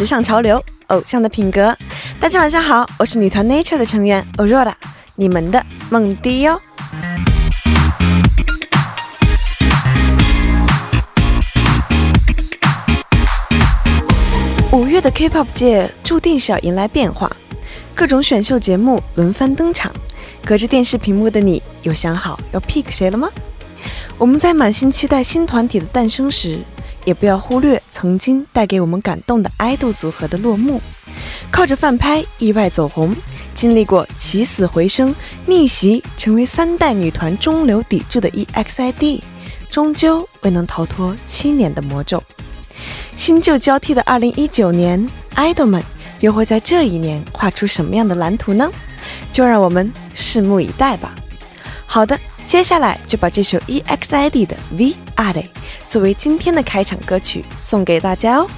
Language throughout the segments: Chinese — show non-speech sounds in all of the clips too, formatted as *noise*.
时尚潮流，偶像的品格。大家晚上好，我是女团 Nature 的成员 Aurora，你们的梦迪哟。五月的 K-pop 界注定是要迎来变化，各种选秀节目轮番登场。隔着电视屏幕的你，有想好要 pick 谁了吗？我们在满心期待新团体的诞生时，也不要忽略曾经带给我们感动的爱豆组合的落幕。靠着饭拍意外走红，经历过起死回生、逆袭，成为三代女团中流砥柱的 EXID，终究未能逃脱七年的魔咒。新旧交替的二零一九年，爱豆们又会在这一年画出什么样的蓝图呢？就让我们拭目以待吧。好的，接下来就把这首 EXID 的 V a r 作为今天的开场歌曲送给大家哦。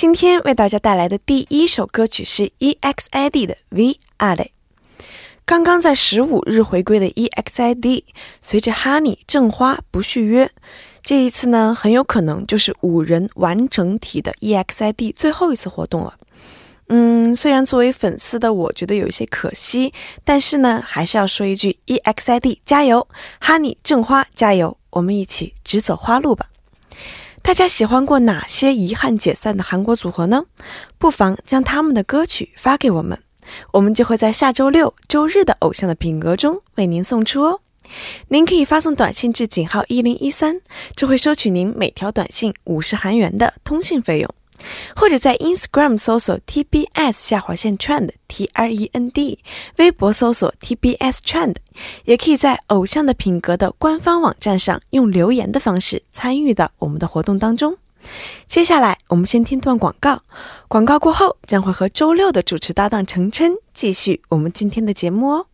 今天为大家带来的第一首歌曲是 EXID 的 V a r 刚刚在十五日回归的 EXID，随着 Honey 正花不续约，这一次呢，很有可能就是五人完整体的 EXID 最后一次活动了。嗯，虽然作为粉丝的我觉得有一些可惜，但是呢，还是要说一句 EXID 加油，Honey 正花加油，我们一起直走花路吧。大家喜欢过哪些遗憾解散的韩国组合呢？不妨将他们的歌曲发给我们，我们就会在下周六、周日的偶像的品格中为您送出哦。您可以发送短信至井号一零一三，就会收取您每条短信五十韩元的通信费用。或者在 Instagram 搜索 TBS 下划线 Trend T R E N D，微博搜索 TBS Trend，也可以在偶像的品格的官方网站上用留言的方式参与到我们的活动当中。接下来我们先听段广告，广告过后将会和周六的主持搭档程琛继续我们今天的节目哦。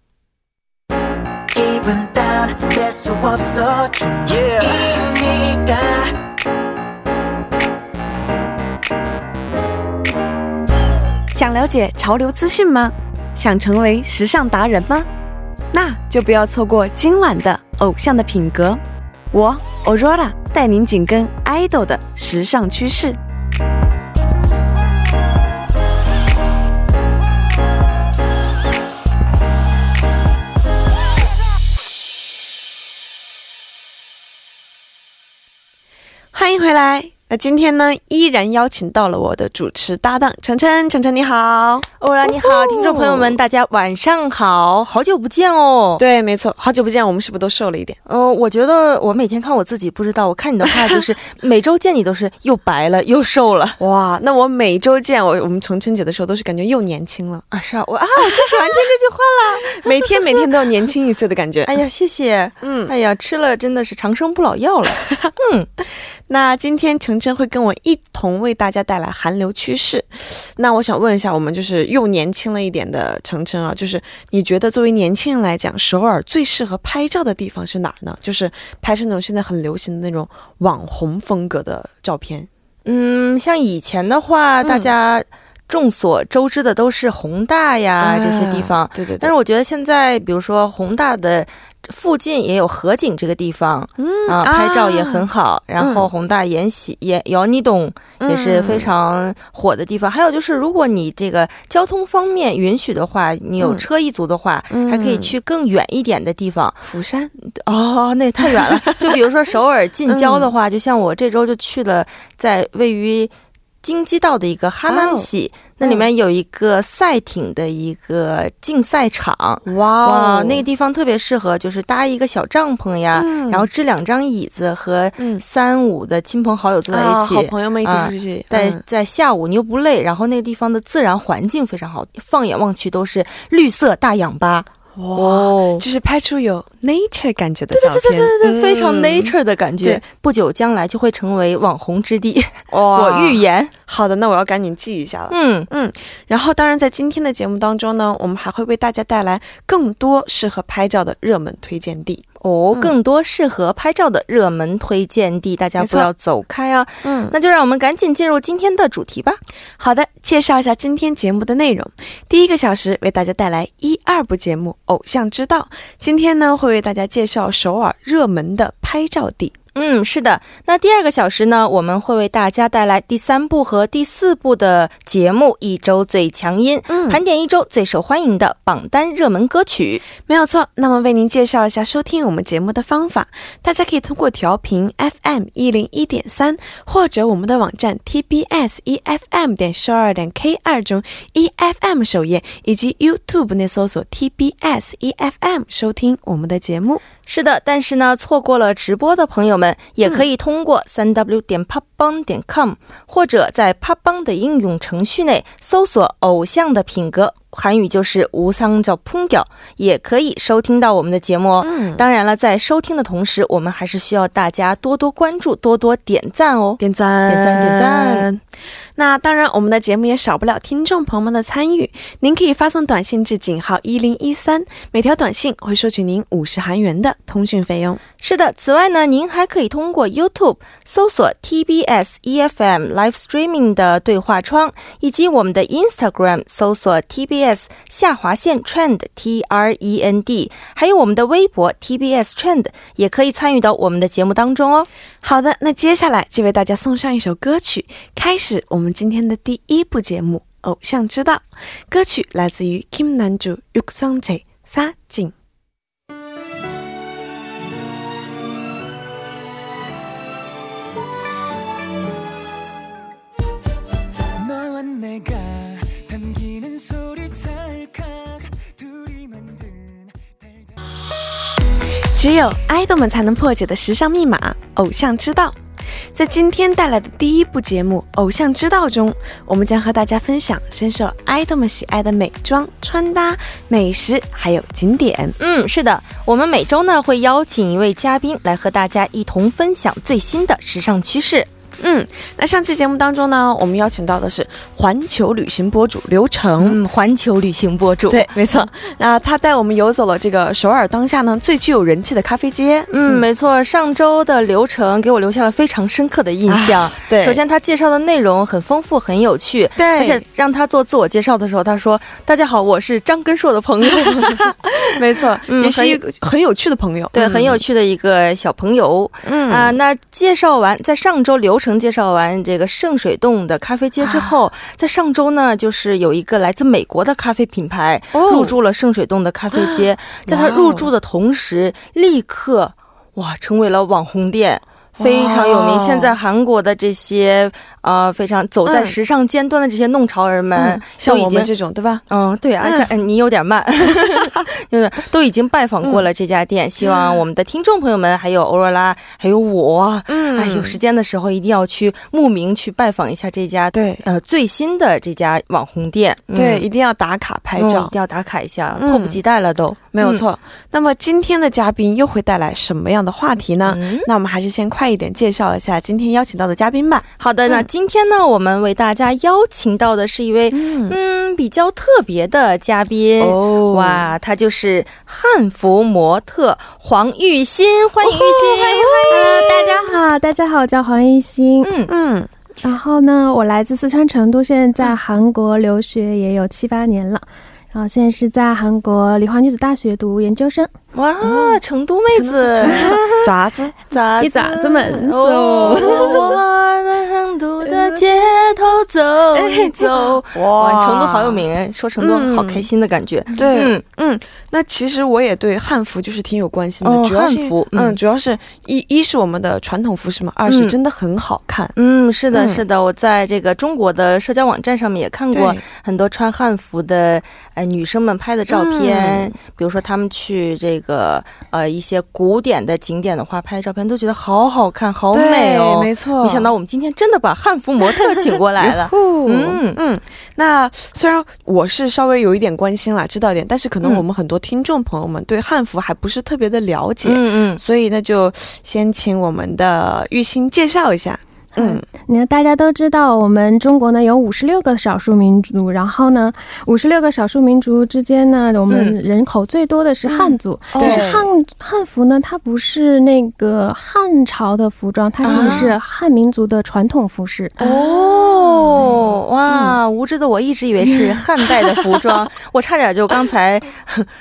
想了解潮流资讯吗？想成为时尚达人吗？那就不要错过今晚的偶像的品格。我 Aurora 带您紧跟 idol 的时尚趋势。欢迎回来。那今天呢，依然邀请到了我的主持搭档晨晨。晨晨你好，欧拉你好，听众朋友们，大家晚上好，好久不见哦。对，没错，好久不见，我们是不是都瘦了一点？呃，我觉得我每天看我自己，不知道，我看你的话就是每周见你都是又白了又瘦了。*laughs* 哇，那我每周见我我们从春节的时候都是感觉又年轻了啊！是啊，我啊，我最喜欢听这句话了，*laughs* 每天每天都要年轻一岁的感觉。*laughs* 哎呀，谢谢，嗯，哎呀，吃了真的是长生不老药了，嗯。那今天程程会跟我一同为大家带来韩流趋势。那我想问一下，我们就是又年轻了一点的程程啊，就是你觉得作为年轻人来讲，首尔最适合拍照的地方是哪儿呢？就是拍摄那种现在很流行的那种网红风格的照片。嗯，像以前的话，大家众所周知的都是宏大呀这些地方。对对。但是我觉得现在，比如说宏大的。附近也有河景这个地方，啊，拍照也很好。然后宏大延禧也姚尼洞也是非常火的地方。还有就是，如果你这个交通方面允许的话，你有车一族的话，还可以去更远一点的地方。釜山哦，那也太远了。*laughs* 就比如说首尔近郊的话，就像我这周就去了，在位于。京畿道的一个哈南喜，那里面有一个赛艇的一个竞赛场，哇哇，那个地方特别适合，就是搭一个小帐篷呀，然后支两张椅子和三五的亲朋好友坐在一起，好朋友们一起出去，在在下午你又不累，然后那个地方的自然环境非常好，放眼望去都是绿色大氧吧。哇，就是拍出有 nature 感觉的照片，对对对对对，非常嗯 nature 的感觉对。不久将来就会成为网红之地，哇我预言。好的，那我要赶紧记一下了。嗯嗯，然后，当然在今天的节目当中呢，我们还会为大家带来更多适合拍照的热门推荐地。哦，嗯更多适合拍照的热门推荐地，大家不要走开啊！嗯，那就让我们赶紧进入今天的主题吧。好的，介绍一下今天节目的内容。第一个小时为大家带来一二部节目《偶像之道》，今天呢会为大家介绍首尔热门的拍照地。嗯，是的。那第二个小时呢，我们会为大家带来第三部和第四部的节目《一周最强音》，嗯盘点一周最受欢迎的榜单热门歌曲。没有错，那么为您介绍一下收听我们节目的方法，大家可以通过调频 FM 一零一点三，或者我们的网站 TBS EFM 点十二点 K 二中 EFM 首页，以及 YouTube 内搜索 TBS EFM 收听我们的节目。是的，但是呢，错过了直播的朋友们，也可以通过三 w 点 popbang 点 com，或者在 popbang 的应用程序内搜索“偶像的品格”，韩语就是“无桑叫烹调”，也可以收听到我们的节目哦。嗯，当然了，在收听的同时，我们还是需要大家多多关注、多多点赞哦。点赞，点赞点赞。那当然，我们的节目也少不了听众朋友们的参与。您可以发送短信至井号一零一三，每条短信会收取您五十韩元的通讯费用。是的，此外呢，您还可以通过 YouTube 搜索 TBS EFM Live Streaming 的对话窗，以及我们的 Instagram 搜索 TBS 下划线 Trend T R E N D，还有我们的微博 TBS Trend，也可以参与到我们的节目当中哦。好的，那接下来就为大家送上一首歌曲，开始我们们今天的第一部节目《偶像之道》，歌曲来自于 Kim 男主 y u k s o n g j 撒井。只有爱豆们才能破解的时尚密码——偶像之道。在今天带来的第一部节目《偶像之道》中，我们将和大家分享深受爱豆们喜爱的美妆、穿搭、美食，还有景点。嗯，是的，我们每周呢会邀请一位嘉宾来和大家一同分享最新的时尚趋势。嗯，那上期节目当中呢，我们邀请到的是环球旅行博主刘成。嗯，环球旅行博主。对，没错。那他带我们游走了这个首尔当下呢最具有人气的咖啡街。嗯，没错，上周的流程给我留下了非常深刻的印象。对，首先他介绍的内容很丰富，很有趣。对，而且让他做自我介绍的时候，他说：“大家好，我是张根硕的朋友。*laughs* *laughs* 没错，嗯也是一个很有趣的朋友。对，嗯很有。趣的一个小朋友。嗯啊、那介绍完，在上周流程介绍完这个圣水洞的咖啡街之后，在上周呢，就是有一个来自美国的咖啡品牌、哦入驻了圣水洞的咖啡街，在它入驻的同时，立刻哇成为了网红店。非常有名，现在韩国的这些呃非常走在嗯时尚尖端的这些弄潮儿们，嗯，像我们这种对吧？嗯，对啊，嗯像嗯你有点慢，*laughs* 就是都已经拜访过了这家店，希望我们的听众朋友们，还有欧若拉，还有我，嗯哎，有时间的时候一定要去慕名去拜访一下这家对呃最新的这家网红店，嗯对，一定要打卡拍嗯照一。定要打卡一下，嗯迫不及待了都，没有错。那么今天的嘉宾又会带来什么样的话题呢？嗯。那我们还是先快一点介绍一下今天邀请到的嘉宾吧。好的，那嗯今天呢，我们为大家邀请到的是一位嗯，嗯比较特别的嘉宾。哦，哇，她就是汉服模特黄玉欣，欢迎玉欣，呃，大家好，大家好，我叫黄玉欣。嗯。嗯，然后呢，我来自四川成都，现在在韩国留学也有七八年了。然后现在是在韩国梨花女子大学读研究生。哇，成都妹子，*laughs* 爪子，咋一咋子们 *laughs* 哦，我在成都的街头走一走。哇，成都好有。名哎，说成都嗯好开心的感觉。对，嗯嗯，那其实我也对汉服就是挺有关心的，哦主要是汉服嗯，嗯主要是一一是我们的传统服饰嘛，二是嗯真的很好看。嗯，是的，嗯是的，我在这个中国的社交网站上面也看过，很多穿汉服的呃女生们拍的照片，嗯比如说她们去这个呃一些古典的景点的话，拍的照片都觉得好好看，好美哦。没错。没想到我们今天真的把汉服模模特请过来了。*laughs* 嗯嗯嗯，那虽然我是稍微有一点关心啦，知道一点，但是可能嗯我们很多听众朋友们对汉服还不是特别的了解，嗯嗯，所以那，就先请我们的玉鑫介绍一下。嗯，你看，大家都知道，我们中国呢有五十六个少数民族，然后呢，五十六个少数民族之间呢，我们嗯人口最多的是汉族。嗯就是对汉汉服呢，它不是那个汉朝的服装，它其实是汉民族的传统服饰。哦，哇！无知的我一直以为是汉代的服装，*laughs* 我差点就刚才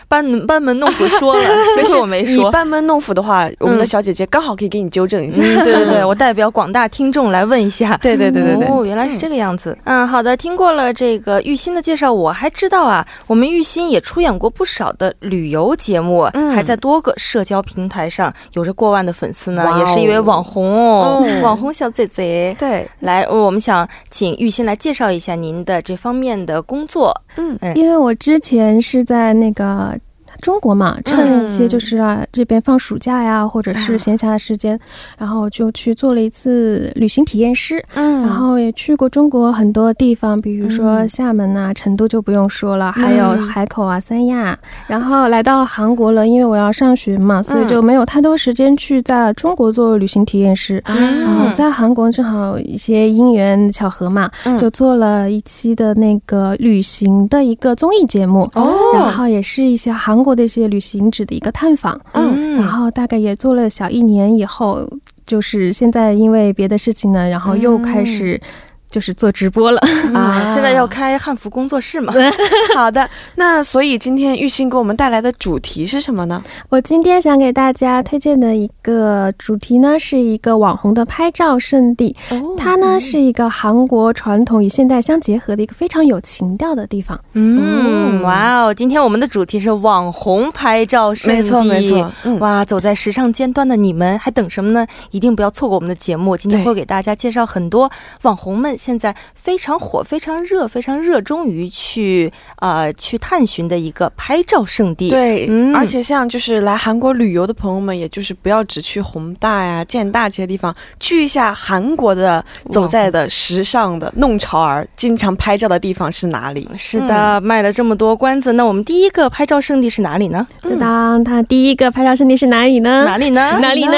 班门班门弄斧说了，*laughs* 其实我没你说。班门弄斧的话，我们的嗯小姐姐刚好可以给你纠正一下。嗯，对对对，*laughs* 我代表广大听众来问一下。对对对对对，哦，原来是这个样子。嗯，好的，听过了这个玉鑫的介绍，我还知道啊，我们玉鑫也出演过不少的旅游节目，嗯还在多个社交平台上有着过万的粉丝呢，哦也是一位网红哦，哦网红小姐姐。对，来，我们想请玉鑫来介绍一下您的这方面的工作。嗯因为我之前是在那个中国嘛，趁一些就是啊、这边放暑假呀，或者是闲暇的时间，然后就去做了一次旅行体验师，嗯。然后也去过中国很多地方，比如说厦门啊、成都就不用说了，还有海口啊、三亚，然后来到韩国了，因为我要上学嘛，所以就没有太多时间去在中国做旅行体验师。然后在韩国正好一些因缘巧合嘛，嗯。就做了一期的那个旅行的一个综艺节目，哦。然后也是一些韩国的一些旅行者的一个探访，嗯。然后大概也做了小一年以后，就是现在因为别的事情呢，然后又开始就是做直播了。*laughs* 啊，*laughs* 现在要开汉服工作室嘛？*laughs* 好的，那所以今天玉鑫给我们带来的主题是什么呢？我今天想给大家推荐的一个主题呢，是一个网红的拍照圣地，哦它呢是一个韩国传统与现代相结合的一个非常有情调的地方。嗯，哇哦！今天我们的主题是网红拍照圣地，没错没错，嗯，哇，走在时尚尖端的你们还等什么呢？一定不要错过我们的节目。今天会给大家介绍很多网红们现在非常火、非常热、非常热衷于去呃去探寻的一个拍照圣地。，对，嗯而且像就是来韩国旅游的朋友们，也就是不要只去宏大呀、建大这些地方，去一下韩国的走在的时尚的弄潮儿经常拍照的地方是哪里？是的，卖了这么多关子，那我们第一个拍照圣地是哪里呢？当当，它第一个拍照圣地是哪里呢？哪里呢？*laughs* 哪里呢？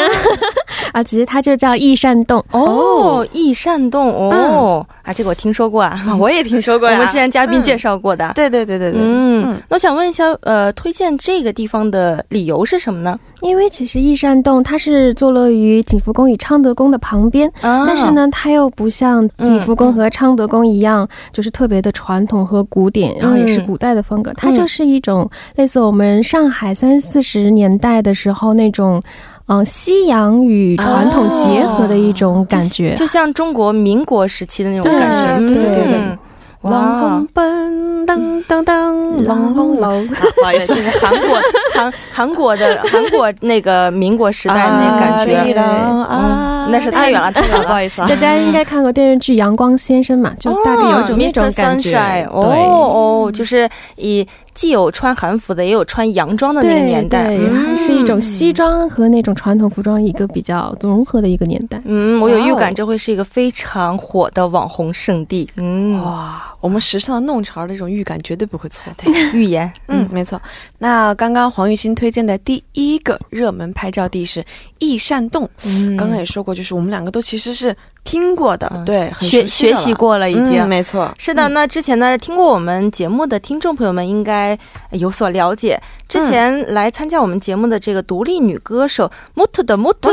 *laughs* 啊，其实它就叫易善洞。哦，易善洞哦，啊，这个我听说过啊，啊，*laughs* 我也听说过呀。我们之前嘉宾嗯介绍过的。对对对对对，嗯，嗯那我想问一下，呃，推荐这个地方的理由是什么呢？因为其实义善洞它是坐落于景福宫与昌德宫的旁边，啊但是，呢，它又不像景福宫和昌德宫一样，就是特别的传统和古典，然后也是古代的风格。它就是一种类似我们上海三四十年代的时候那种，嗯、西洋与传统结合的一种感觉。就像中国民国时期的那种感觉，对对对对嗯冷哇红。奔噔噔噔，冷红楼，*laughs* 啊不好意，思就，是韩国韩 *laughs* 韩国的韩国那个民国时代那感觉，啊嗯那是太远了太远了 *laughs* 不好意思啊大。家应该看过电视剧《阳光先生》嘛，就大概有一种那种感觉。哦对。哦，就是以既有穿韩服的，也有穿洋装的那个年代，对，嗯是一种西装和那种传统服装一个比较融合的一个年代。嗯，我有预感这会是一个非常火的网红圣地。嗯，哇，我们时尚的弄潮儿的这种预感绝对不会错。对 *laughs* 预言，嗯，没错。那刚刚黄玉欣推荐的第一个热门拍照地是易善洞，嗯刚刚也说过，就是我们两个都其实是听过的，嗯对，很学学习过了已经。嗯没错。是的，嗯那之前呢，听过我们节目的听众朋友们应该有所了解。之前来参加我们节目的这个独立女歌手木兔的木兔，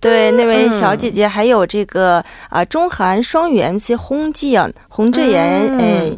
对那位小姐姐，还有这个啊、中韩双语 MC 洪志妍、洪志妍，嗯。哎。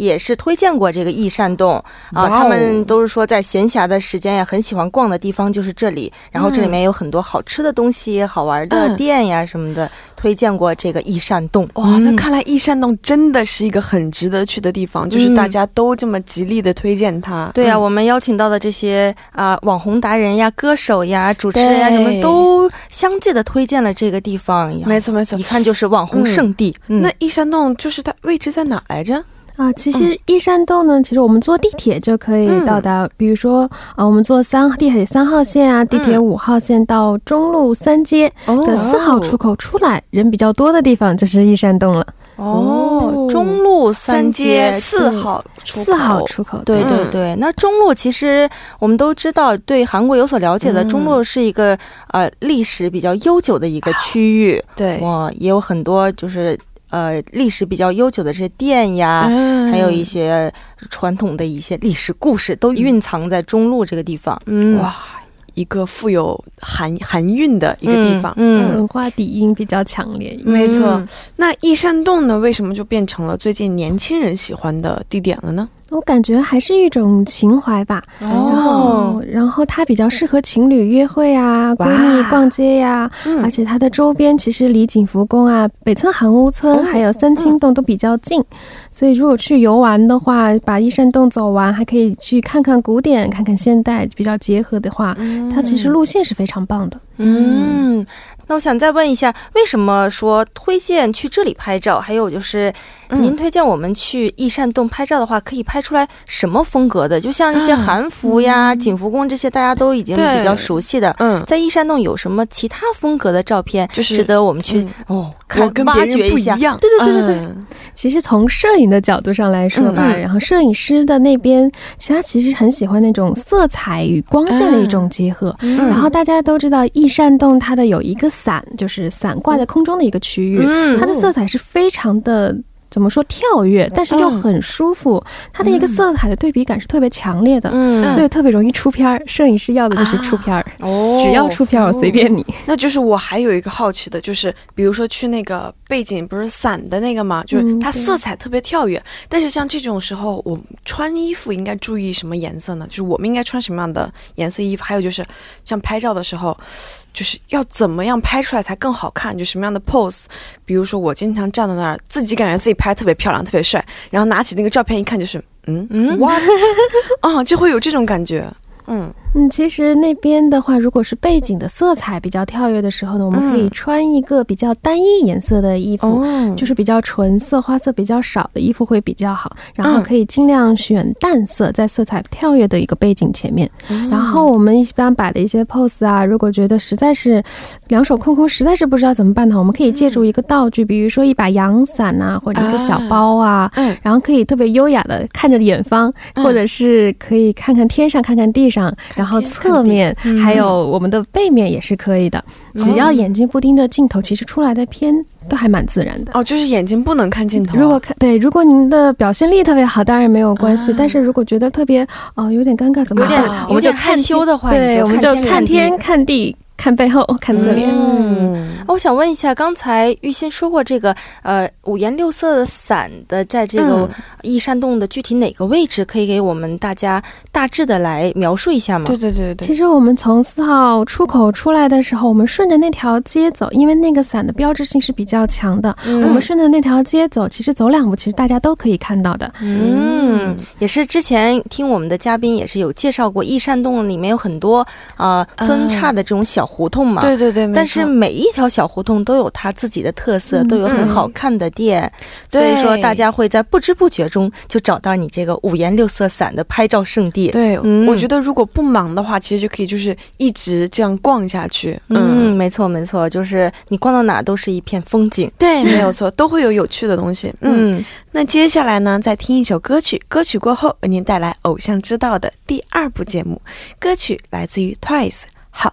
也是推荐过这个益善洞啊，他们都是说在闲暇的时间呀，很喜欢逛的地方就是这里。然后这里面有很多好吃的东西、好玩的嗯店呀什么的，推荐过这个益善洞。哇，那嗯看来益善洞真的是一个很值得去的地方，就是嗯大家都这么极力的推荐它。对呀、嗯我们邀请到的这些啊、网红达人呀、歌手呀、主持人呀，对什么都相继的推荐了这个地方。没错没错一。看就是网红圣地。嗯那益善洞就是它位置在哪儿来着？啊，其实一山洞呢，其实我们坐地铁就可以到达。比如说，啊，我们坐三地铁三号线啊，地铁五号线到中路三街的四号出口出来，人比较多的地方就是一山洞了。哦，中路三街四号四号出口，对对对。那中路其实我们都知道，对韩国有所了解的，中路是一个呃历史比较悠久的一个区域。对，哇，也有很多就是呃历史比较悠久的这些店呀，还有一些传统的一些历史故事都蕴藏在中路这个地方。嗯，哇。一个富有含含韵的一个地方，嗯，文化底蕴比较强烈。没错，那易山洞呢？为什么就变成了最近年轻人喜欢的地点了呢？我感觉还是一种情怀吧，然后，然后它比较适合情侣约会啊，闺蜜逛街呀，而且它的周边其实离景福宫啊、北村韩屋村还有三清洞都比较近，所以如果去游玩的话，把一山洞走完，还可以去看看古典、看看现代，比较结合的话，它其实路线是非常棒的。嗯，那我想再问一下，为什么说推荐去这里拍照？还有就是。您推荐我们去益善洞拍照的话，可以拍出来什么风格的？就像一些韩服呀、景福宫这些，大家都已经比较熟悉的。嗯，在益善洞有什么其他风格的照片，就是值得我们去哦看挖掘一下？对对对对对。其实从摄影的角度上来说吧，然后摄影师的那边，其实他其实很喜欢那种色彩与光线的一种结合。然后大家都知道益善洞它的有一个伞，就是伞挂在空中的一个区域，它的色彩是非常的。怎么说跳跃，但是又很舒服，它的一个色彩的对比感是特别强烈的，嗯，所以特别容易出片儿。摄影师要的就是出片儿，哦，只要出片儿，我随便你。*laughs* 那就是我还有一个好奇的，就是比如说去那个背景不是伞的那个嘛？就是它色彩特别跳跃，但是像这种时候，我们穿衣服应该注意什么颜色呢？就是我们应该穿什么样的颜色衣服？还有就是像拍照的时候。就是要怎么样拍出来才更好看？就什么样的 pose？比如说我经常站在那儿，自己感觉自己拍特别漂亮、特别帅，然后拿起那个照片一看，就是嗯嗯，what？啊，就会有这种感觉，嗯。嗯，其实那边的话，如果是背景的色彩比较跳跃的时候呢，我们可以穿一个比较单一颜色的衣服，就是比较纯色、花色比较少的衣服会比较好。然后可以尽量选淡色，在色彩跳跃的一个背景前面。然后我们一般摆的一些 pose 啊，如果觉得实在是两手空空，实在是不知道怎么办的话，我们可以借助一个道具，比如说一把阳伞呐，或者一个小包啊，然后可以特别优雅的看着远方，或者是可以看看天上，看看地上。然后侧面还有我们的背面也是可以的，只要眼睛不盯着镜头，其实出来的片都还蛮自然的。哦，就是眼睛不能看镜头。如果看对，如果您的表现力特别好，当然没有关系。但是如果觉得特别哦有点尴尬，怎么办？我们就看修的话，对，我们就看天看地。看背后，看侧脸。嗯，我想问一下，刚才玉鑫说过这个呃五颜六色的伞的，在这个易山洞的具体哪个位置，可以给我们大家大致的来描述一下吗？对对对对。其实我们从四号出口出来的时候，我们顺着那条街走，因为那个伞的标志性是比较强的。我们顺着那条街走，其实走两步，其实大家都可以看到的。嗯，也是之前听我们的嘉宾也是有介绍过，易山洞里面有很多啊分叉的这种小。胡同嘛，对对对，但是每一条小胡同都有它自己的特色，都有很好看的店，所以说大家会在不知不觉中就找到你这个五颜六色伞的拍照圣地。对，我觉得如果不忙的话，其实就可以就是一直这样逛下去。嗯，没错没错，就是你逛到哪都是一片风景。对，没有错，都会有有趣的东西。嗯，那接下来呢，再听一首歌曲，歌曲过后为您带来《偶像知道》的第二部节目，歌曲来自于 Twice，《Hot》。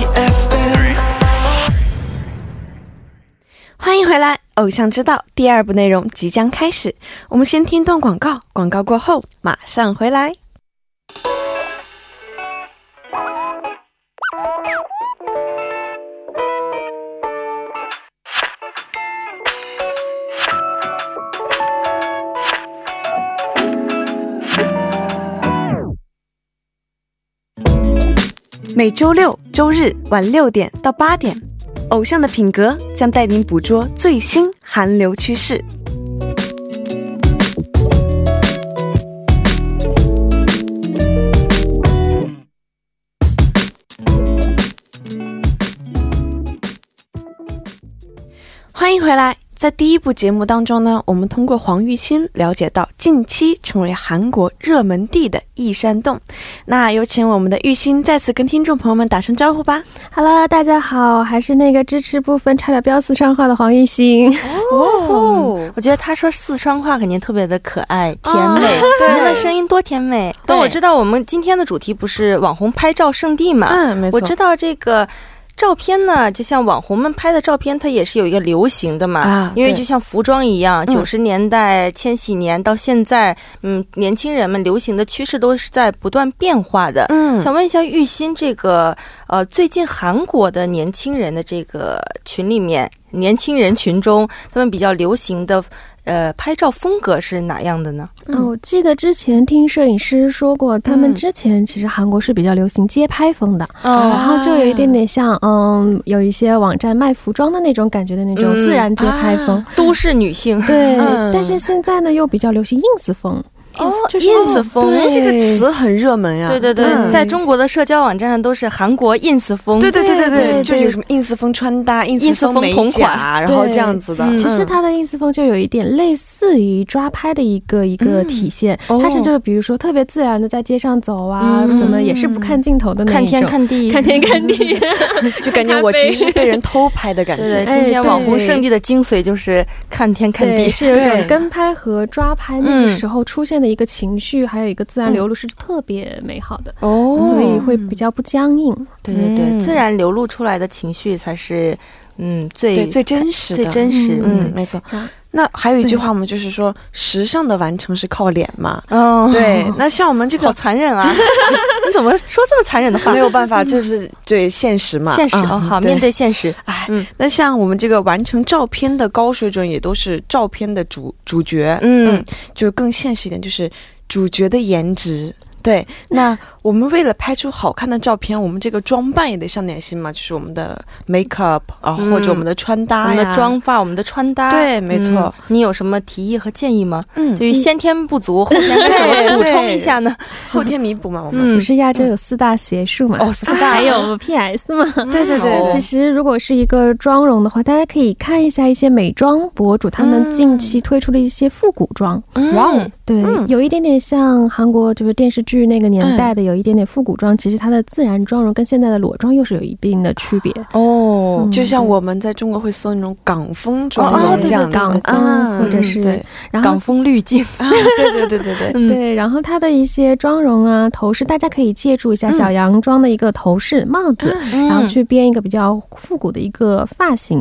欢迎回来偶像之道第二部内容即将开始。我们先听段广告广告过后马上回来。每周六周日晚六点到八点偶像的品格将带您捕捉最新韩流趋势。欢迎回来。在第一部节目当中呢，我们通过黄玉欣了解到近期成为韩国热门地的易山洞。那有请我们的玉欣再次跟听众朋友们打声招呼吧。Hello，大家好，还是那个支持部分差点飙四川话的黄玉欣。哦，我觉得他说四川话肯定特别的可爱甜美，对您的声音多甜美。但我知道我们今天的主题不是网红拍照圣地嘛？嗯，没错。我知道这个。照片呢，就像网红们拍的照片，它也是有一个流行的嘛。啊，因为就像服装一样，嗯九十年代、千禧年到现在，嗯，年轻人们流行的趋势都是在不断变化的。嗯，想问一下玉鑫，这个呃，最近韩国的年轻人的这个群里面，年轻人群中，他们比较流行的呃拍照风格是哪样的呢？嗯，我记得之前听摄影师说过，他们之前其实韩国是比较流行街拍风的，哦。然后就有一点点像，嗯，有一些网站卖服装的那种感觉的那种嗯自然街拍风。啊都市女性。对，嗯。但是现在呢又比较流行 ins 风，哦就是 ins 风这个词很热门呀。对对对，嗯在中国的社交网站上都是韩国 ins 风。对对对对对对就有什么 ins 风穿搭、ins 风美同款甲，然后这样子的。嗯其实它的 ins 风就有一点类似于抓拍的一个一个体现，哦它是就是比如说特别自然的在街上走啊，嗯怎么也是不看镜头的那一种，看天看地，看天看地，就感觉我其实是被人偷拍的感对对，*laughs* 觉。今天哎网红圣地的精髓就是看天看对，地。是有一对种跟拍和抓拍那嗯个时候出现的一个情绪，还有一个自然流露是特别美好的，哦所以会比较不僵硬。对对对，嗯自然流露出来的情绪才是嗯最，最真实的，最真实。嗯，嗯没错啊。那还有一句话，我们就是说，时尚的完成是靠脸嘛。哦，对，那像我们这个好残忍啊！*laughs* 你怎么说这么残忍的话？没有办法，就是对现实嘛。现实啊哦，好，面对现实。哎，嗯那像我们这个完成照片的高水准，也都是照片的主主角。嗯就是更现实一点，就是主角的颜值。对，那我们为了拍出好看的照片，我们这个装扮也得上点心嘛，就是我们的 make up 啊，嗯。或者我们的穿我搭呀，们的妆发，我们的穿搭，对没错。嗯。你有什么提议和建议吗？嗯，对于先天不足，后天该怎么补充一下呢？后天弥补嘛，我们。嗯。不，是亚洲有四大邪术嘛？哦，四大。还有 PS 嘛？*laughs* 对对对。哦。其实如果是一个妆容的话，大家可以看一下一些美妆博主他们近期推出的一些复古妆，哇哦，对，嗯。有一点点像韩国就是电视剧那个年代的，有一点点复古妆。其实它的自然妆容跟现在的裸妆又是有一定的区别。哦嗯就像我们在中国会搜那种港风妆哦哦对容这样子，对港风啊或者是对然后港风滤镜，*laughs* 啊，对对对对对，嗯对，然后它的一些妆容啊、头饰，大家可以借助一下嗯小洋装的一个头饰、帽子，嗯然后去编一个比较复古的一个发型。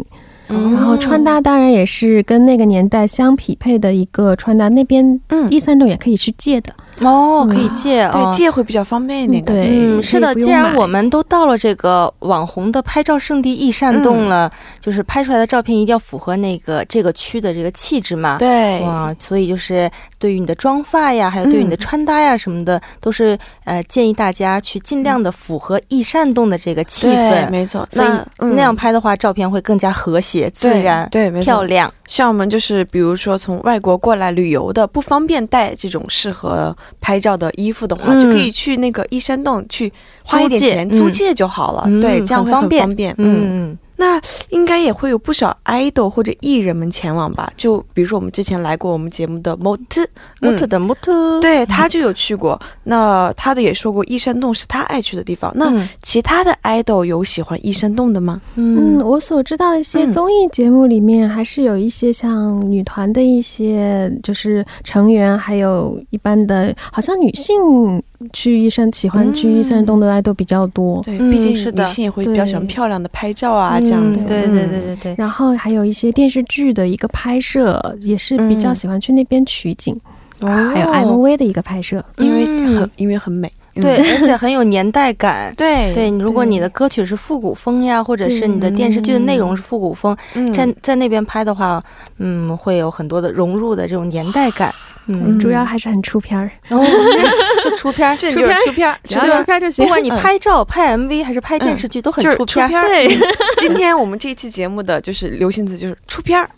嗯然后穿搭当然也是跟那个年代相匹配的一个穿搭，那边嗯，一三六也可以去借的。哦，可以借哦。对，。借会比较方便一点，对，嗯，是的，既然我们都到了这个网红的拍照圣地易善洞了，就是拍出来的照片一定要符合那个这个区的这个气质嘛。对，哇，所以就是对于你的妆发呀，还有对于你的穿搭呀什么的，都是呃建议大家去尽量的符合易善洞的这个气，氛，没错，所以那样拍的话，照片会更加和谐、自对然、对，没错。漂亮。像我们就是比如说从外国过来旅游的，不方便带这种适合拍照的衣服的话，嗯就可以去那个一山洞去花一点钱租借租借就好了。嗯对，这样会很方便方便。嗯，嗯，那应该也会有不少 idol 或者艺人们前往吧？就比如说我们之前来过我们节目的 Mot，木头的木头，对他就有去过。那他的也说过依山洞是他爱去的地方。那嗯其他的 idol 有喜欢依山洞的吗？嗯，嗯我所知道的一些嗯综艺节目里面，还是有一些像女团的一些就是成员，还有一般的，好像女性去医生喜欢去医生动的爱豆比较多。对，嗯毕竟是的女性也会比较喜欢漂亮的拍照啊，嗯这样子。对对对对对。然后还有一些电视剧的一个拍摄，也是比较喜欢去那边取景，哦还有 MV 的一个拍摄。因为嗯很因为很美。对，而且很有年代感。*laughs* 对对，如果你的歌曲是复古风呀，或者是你的电视剧的内容是复古风，嗯在在那边拍的话，嗯，会有很多的融入的这种年代感。嗯，主要还是很出片儿，哦，就出片儿，*laughs* 这就是出片儿，只要出片儿就行不。管你拍照、拍 MV 还是拍电视剧，都很出片儿，出片儿。对，*laughs* 今天我们这一期节目的就是流行词就是出片儿，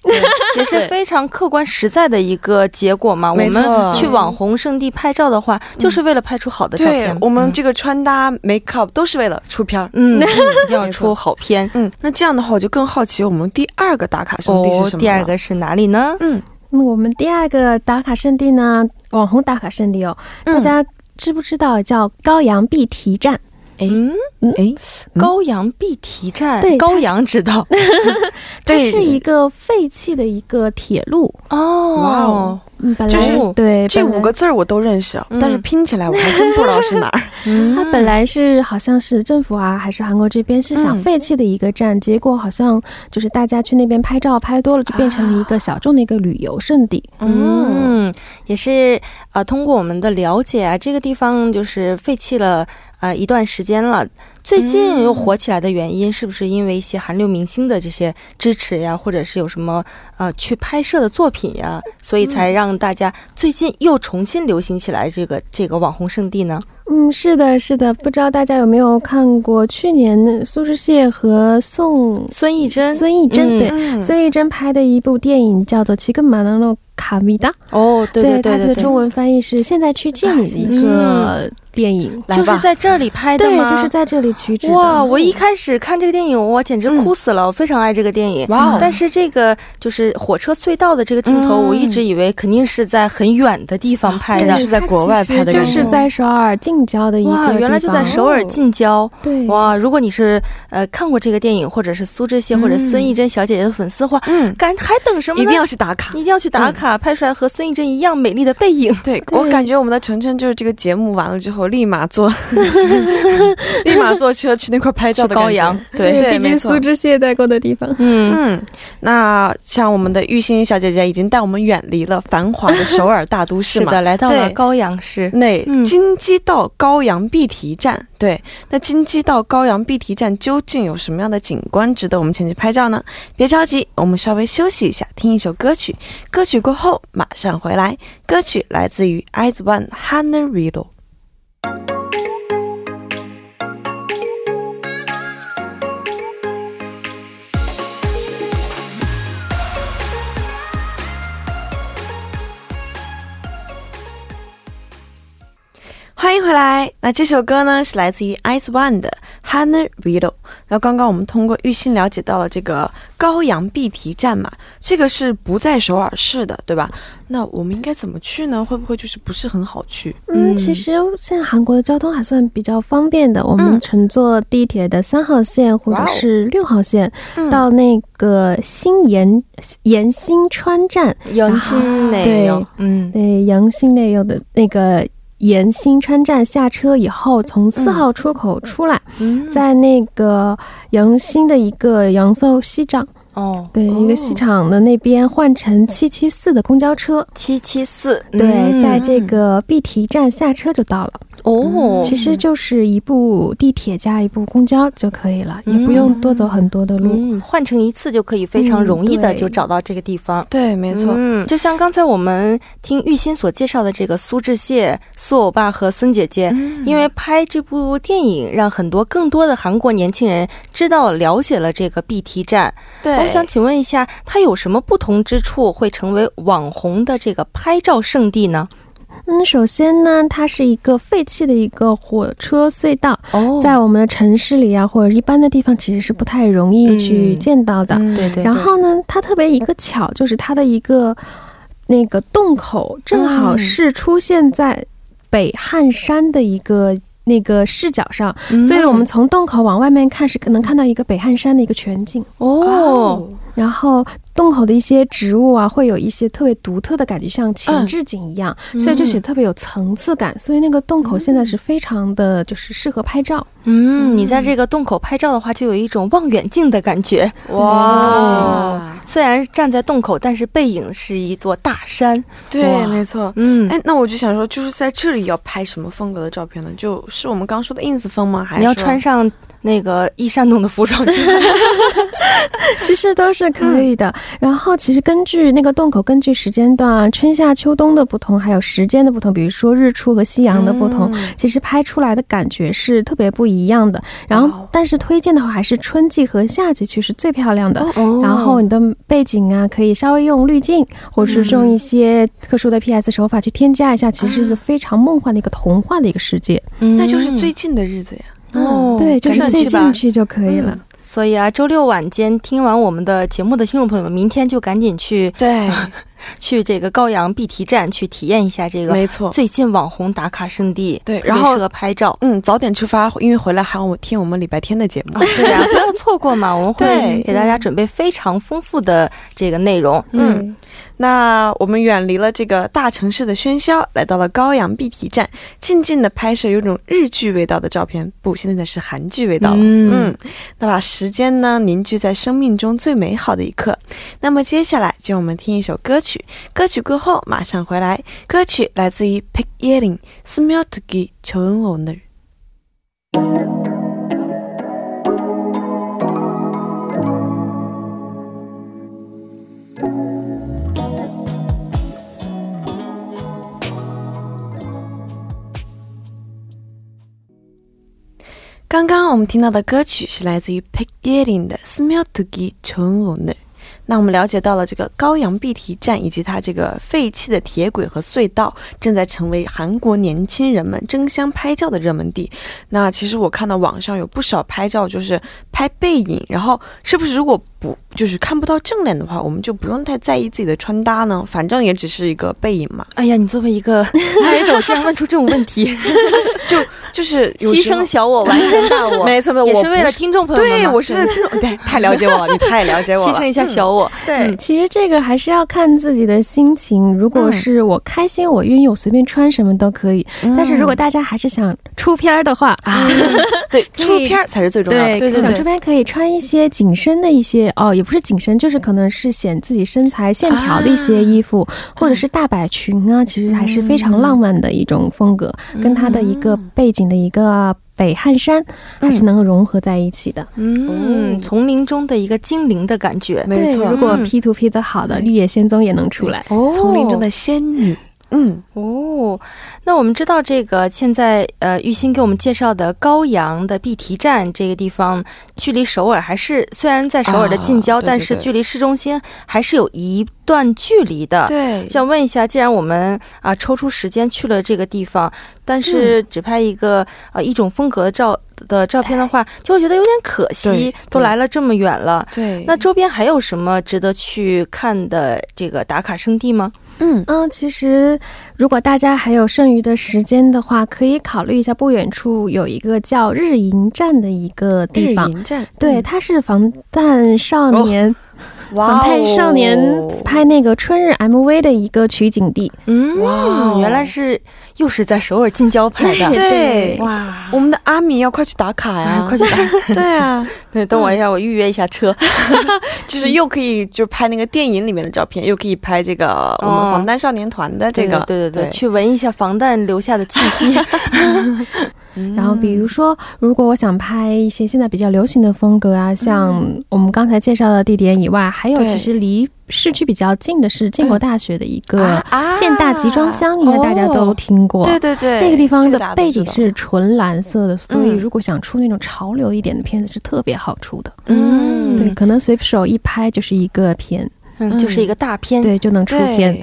也是非常客观实在的一个结果嘛。我没错们去网红圣地拍照的话，就是为了拍出好的照对片。嗯我们这个穿搭 make up 都是为了出片儿。嗯，*laughs* 嗯一定要出好片。嗯，那这样的话，我就更好奇我们第二个打卡圣地是什么了、第二个是哪里呢？嗯，那我们第二个打卡圣地呢，网红打卡圣地哦，嗯大家知不知道叫高阳碧提站？嗯，哎，嗯。高阳碧提站，对高阳知道。*laughs* 它是一个废弃的一个铁路。哦。哇哦，嗯，本来、就是对这五个字儿我都认识但是拼起来我还真不知道是哪儿。*laughs* *laughs* 嗯。它本来是好像是政府啊，还是韩国这边是想嗯。废弃的一个站，结果好像就是大家去那边拍照拍多了，就变成了一个小众的一个旅游胜地。嗯，嗯，也是呃，通过我们的了解啊，这个地方就是废弃了呃一段时间了。最近又火起来的原因，是不是因为一些韩流明星的这些支持呀，或者是有什么呃去拍摄的作品呀，所以才让大家最近又重新流行起来这个这个网红圣地呢？嗯，是的，是的，不知道大家有没有看过去年苏志燮和宋孙艺珍，孙艺珍、嗯对。嗯孙艺珍拍的一部电影叫做《骑个马能洛卡米达》，哦，对对对对对它的中，文翻译是《现在去见你》的一个电影。就是在这里拍的吗对吗？，就是在这里取景的。哇！我一开始看这个电影，我简直哭死了，我非常爱这个电影。哇哦但是这个就是火车隧道的这个镜头，嗯我一直以为肯定是在很远的地方拍的对。是在国外拍的就是在首尔近郊的一个哇，地方。原来就在首尔近郊。对，哇，如果你是呃看过这个电影，或者是苏志燮或者孙艺珍小姐姐的粉丝的话，嗯，赶还等什么呢？一定要去打卡。一定要去打卡，拍出来和孙艺珍一样美丽的背影。对我感觉我们的晨晨就是这个节目完了之后，立马坐，*laughs* 立马坐车去那块拍照的高阳，对，对竟苏志燮待过的地方。嗯，嗯，那像我们的玉欣小姐姐已经带我们远离了繁华的首尔大都市嘛，*laughs* 是的，来到了高阳市。那嗯京畿道高阳碧堤站，对，那金鸡道高阳碧堤站究竟有什么样的景观值得我们前去拍照呢？别着急，我们稍微休息一下，听一首歌曲。歌曲过后马上回来。歌曲来自于 IZ*ONE Hana Bye. 欢迎回来。那这首歌呢是来自于 Ice One 的 Hana Rido。然后刚刚我们通过玉欣了解到了这个高阳碧堤站嘛，这个是不在首尔市的，对吧？那我们应该怎么去呢？会不会就是不是很好去？嗯，嗯其实现在韩国的交通还算比较方便的，我们嗯乘坐地铁的三号线或者是六号线嗯到那个新延延新川站，연친内对有，嗯，对，阳新内有的那个延新川站下车以后，从四号出口出来，嗯。在那个阳新的一个阳寿西站，哦，对，一个西场的那边换乘七七四的公交车，七七四，对，嗯在这个碧堤站下车就到了。哦，其实就是一部地铁加一部公交就可以了，也不用多走很多的路。嗯，换乘一次就可以非常容易的就找到这个地方。对，没错。嗯，就像刚才我们听玉欣所介绍的这个苏志燮、苏欧巴和孙姐姐，嗯因为拍这部电影，让很多更多的韩国年轻人知道了解了这个碧堤站。对，我想请问一下，它有什么不同之处，会成为网红的这个拍照圣地呢？嗯，首先呢，它是一个废弃的一个火车隧道，哦在我们的城市里啊，或者一般的地方，其实是不太容易去嗯见到的。嗯对对然后呢，它特别一个巧，就是它的一个那个洞口正好嗯是出现在北汉山的一个。那个视角上，嗯。所以我们从洞口往外面看，是可能看到一个北汉山的一个全景。哦，然后洞口的一些植物啊，会有一些特别独特的感觉，像前置景一样，嗯所以就显得特别有层次感。所以那个洞口现在是非常的，就是适合拍照。嗯，你在这个洞口拍照的话，就有一种望远镜的感觉。哇，虽然站在洞口，但是背影是一座大山。对，没错。嗯，哎，那我就想说，就是在这里要拍什么风格的照片呢？就是我们刚说的 ins 风吗？还是你要穿上那个一山洞的服装去。*laughs* 其实都是可以的。然后其实根据那个洞口，根据时间段啊，春夏秋冬的不同，还有时间的不同，比如说日出和夕阳的不同，嗯其实拍出来的感觉是特别不一样的。然后，但是推荐的话，还是春季和夏季去是最漂亮的。哦然后你的背景啊，可以稍微用滤镜，或者是用一些特殊的 PS 手法去添加一下，其实是一个非常梦幻的一个童话的一个世界。那就是最近的日子呀。嗯哦，对，就是赶紧去吧最近去就可以了。所以啊，周六晚间听完我们的节目的听众朋友们，明天就赶紧去对，*laughs* 去这个高阳碧堤站去体验一下这个没错。最近网红打卡圣地，对然后适合拍照。嗯，早点出发，因为回来还要我听我们礼拜天的节目。啊，对呀、*laughs* 不要错过嘛！我们会给大家准备非常丰富的这个内容。嗯，那我们远离了这个大城市的喧嚣，来到了高阳碧堤站，静静的拍摄有种日剧味道的照片。不，现在是韩剧味道了。嗯嗯，那把时间呢凝聚在生命中最美好的一刻。那么接下来就让我们听一首歌曲，歌曲过后马上回来。歌曲来自于 Pick Yerin 스며듣기좋은오늘。 刚刚我们听到的歌曲是来自于 Pick Yerin 的《스며듣기좋은오늘》。 那我们了解到了这个高阳碧堤站以及它这个废弃的铁轨和隧道正在成为韩国年轻人们争相拍照的热门地。那其实我看到网上有不少拍照，就是拍背影，然后是不是如果不就是看不到正脸的话，我们就不用太在意自己的穿搭呢？反正也只是一个背影嘛，哎呀，你作为一个爱 *laughs* 豆，竟然问出这种问题，*laughs* 就就是牺牲小我，完成大我，没 *laughs* 错没错，也是为了听众朋友们对，我是为了听众，对，太了解我了，你太了解我了，牺牲一下小我。对嗯，其实这个还是要看自己的心情。如果是我开心，我愿意，我随便穿什么都可以。嗯但是如果大家还是想出片儿的话，啊，对，出片儿才是最重要的。对对对想出片可以穿一些紧身的一些哦，也不是紧身，就是可能是显自己身材线条的一些衣服，或者是大摆裙啊，其实还是非常浪漫的一种风格，跟它的一个背景的一个北汉山还是能够融合在一起的。嗯，丛林中的一个精灵的感觉。没错，如果嗯 P 图 P 的好的，绿野仙踪也能出来。哦。丛林中的仙女，嗯，哦，那我们知道这个现在呃，玉鑫给我们介绍的高阳的碧提站这个地方，距离首尔还是虽然在首尔的近郊，啊对对对但是距离市中心还是有一段距离的。对，想问一下，既然我们啊、抽出时间去了这个地方，但是只拍一个、呃一种风格的照的照片的话，就会觉得有点可惜。都来了这么远了，对，那周边还有什么值得去看的这个打卡圣地吗？嗯，嗯，其实如果大家还有剩余的时间的话，可以考虑一下不远处有一个叫日营站的一个地日方。营站，对，嗯，它是防弹少年、哇防弹少年哦拍那个春日 MV 的一个取景地。嗯，原来是又是在首尔近郊拍的。对，哇，我们的阿米要快去打卡呀，哎快去打！*laughs* 对啊，*laughs* 对，等我一下，我预约一下车。*laughs* 就是又可以就拍那个电影里面的照片，又可以拍这个我们防弹少年团的这个，对对对对，去闻一下防弹留下的气息。嗯。然后比如说，如果我想拍一些现在比较流行的风格啊，像我们刚才介绍的地点以外，还有其实离市区比较近的是建国大学的一个建大集装箱，应该大家都听过。对对对，那个地方的背景是纯蓝色的，所以嗯如果想出那种潮流一点的片子是特别好出的。嗯对，可能随手一拍就是一个片，嗯，就是一个大片，对，就能出片。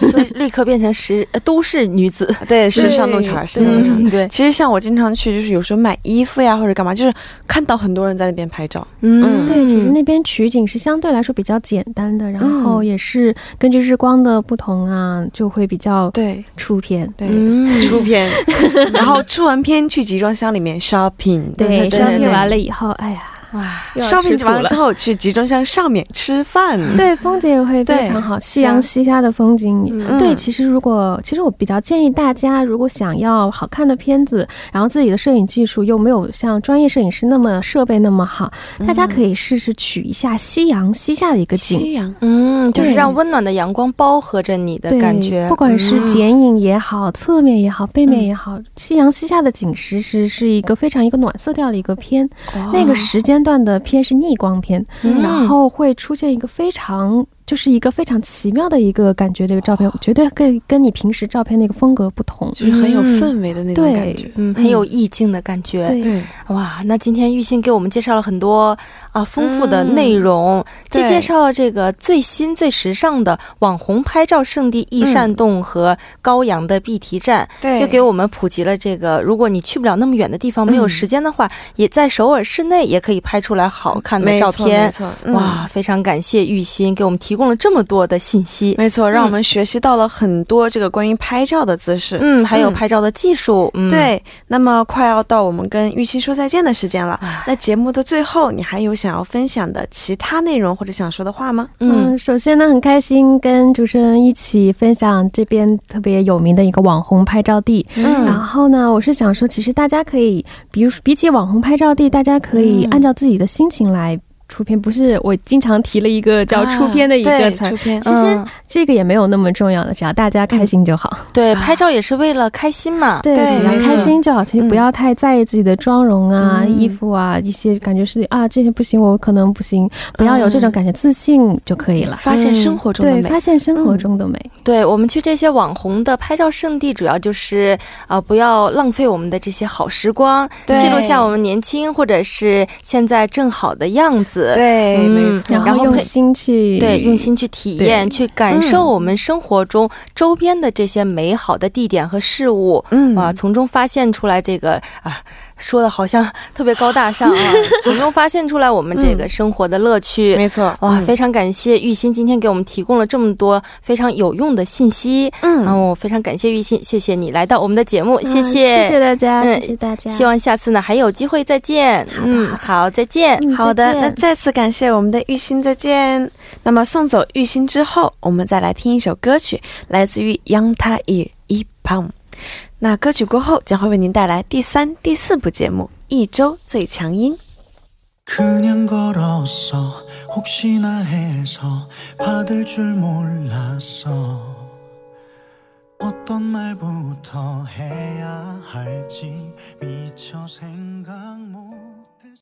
就立刻变成时呃都市女子。*laughs* 对时尚弄潮，时尚弄潮。嗯，对，其实像我经常去，就是有时候买衣服呀或者干嘛，就是看到很多人在那边拍照。嗯，对，其实那边取景是相对来说比较简单的，然嗯后也是根据日光的不同啊，就会比较对出片。对，嗯，出片，*laughs* 然后出完片去集装箱里面 shopping。对，，shopping 完了以后，哎呀，哇，烧饼完了之后去集装箱上面吃。饭。对，风景也会非常好，夕阳西下的风景。嗯。对，其实如果其实我比较建议大家，如果想要好看的片子，然后自己的摄影技术又没有像专业摄影师那么设备那么好，大家可以试试取一下夕阳西下的一个景。夕阳，嗯，就是让温暖的阳光包合着你的，感觉，不管是嗯。剪影也好，侧面也好，背面也好，夕阳西下的景其实是一个非常一个暖色调的一个片。那个时间段的片是逆光片，嗯然后会出现一个非常。就是一个非常奇妙的一个感觉，这个照片绝对跟跟你平时照片那个风格不同。就是很有氛围的那种感觉。嗯，很有意境的感觉。对对，哇，那今天玉鑫给我们介绍了很多啊丰富的内容，既对介绍了这个最新最时尚的网红拍照圣地易善洞和高阳的碧堤站，对，又给我们普及了这个，如果你去不了那么远的地方，没有嗯时间的话，也在首尔市内也可以拍出来好看的照片没。错，嗯哇，非常感谢玉鑫给我们提供了这么多的信息。没错，让我们学习到了很多这个关于拍照的姿势。嗯，还有嗯拍照的技术。嗯，，对，那么快要到我们跟玉鑫说再见的时间了。啊那节目的最后，你还有想要分享的其他内容或者想说的话吗？嗯嗯，首先呢，很开心跟主持人一起分享这边特别有名的一个网红拍照地。嗯然后呢，我是想说，其实大家可以，比如比起网红拍照地，大家可以嗯按照自己的心情来出片。不是我经常提了一个叫啊出片的一个词其实嗯这个也没有那么重要的，只要大家开心就好。对，啊拍照也是为了开心嘛。对，对只要开心就好。其实嗯不要太在意自己的妆容啊、嗯衣服啊一些感觉是啊，这些不行，我可能不行，不要有这种感觉，自信就可以了。发现生活中的对，美。发现生活中的美。对我们去这些网红的拍照圣地，主要就是啊、呃不要浪费我们的这些好时光，对记录下我们年轻或者是现在正好的样子。对，嗯没错。然后用心去对，用心去体验、去感受嗯我们生活中周边的这些美好的地点和事物，嗯。啊，从中发现出来这个啊，说的好像特别高大上啊，*laughs* 从中发现出来我们这个生活的乐趣。没错。哇，嗯非常感谢玉鑫今天给我们提供了这么多非常有用的信息，然嗯，后非常感谢玉鑫，谢谢你来到我们的节目，谢嗯谢，谢谢大家，嗯谢谢大家。希望下次呢还有机会再见。嗯，好，再见。嗯好的，那再次感谢我们的玉鑫，再见。那么送走玉鑫之后，我们再来听一首歌曲，来自于 Young Ta Ir i p a m 那歌曲过后将会为您带来第三、第四部节目《一周最强音》。 그냥 걸었어 혹시나 해서 받을 줄 몰랐어 어떤 말부터 해야 할지 미처 생각 못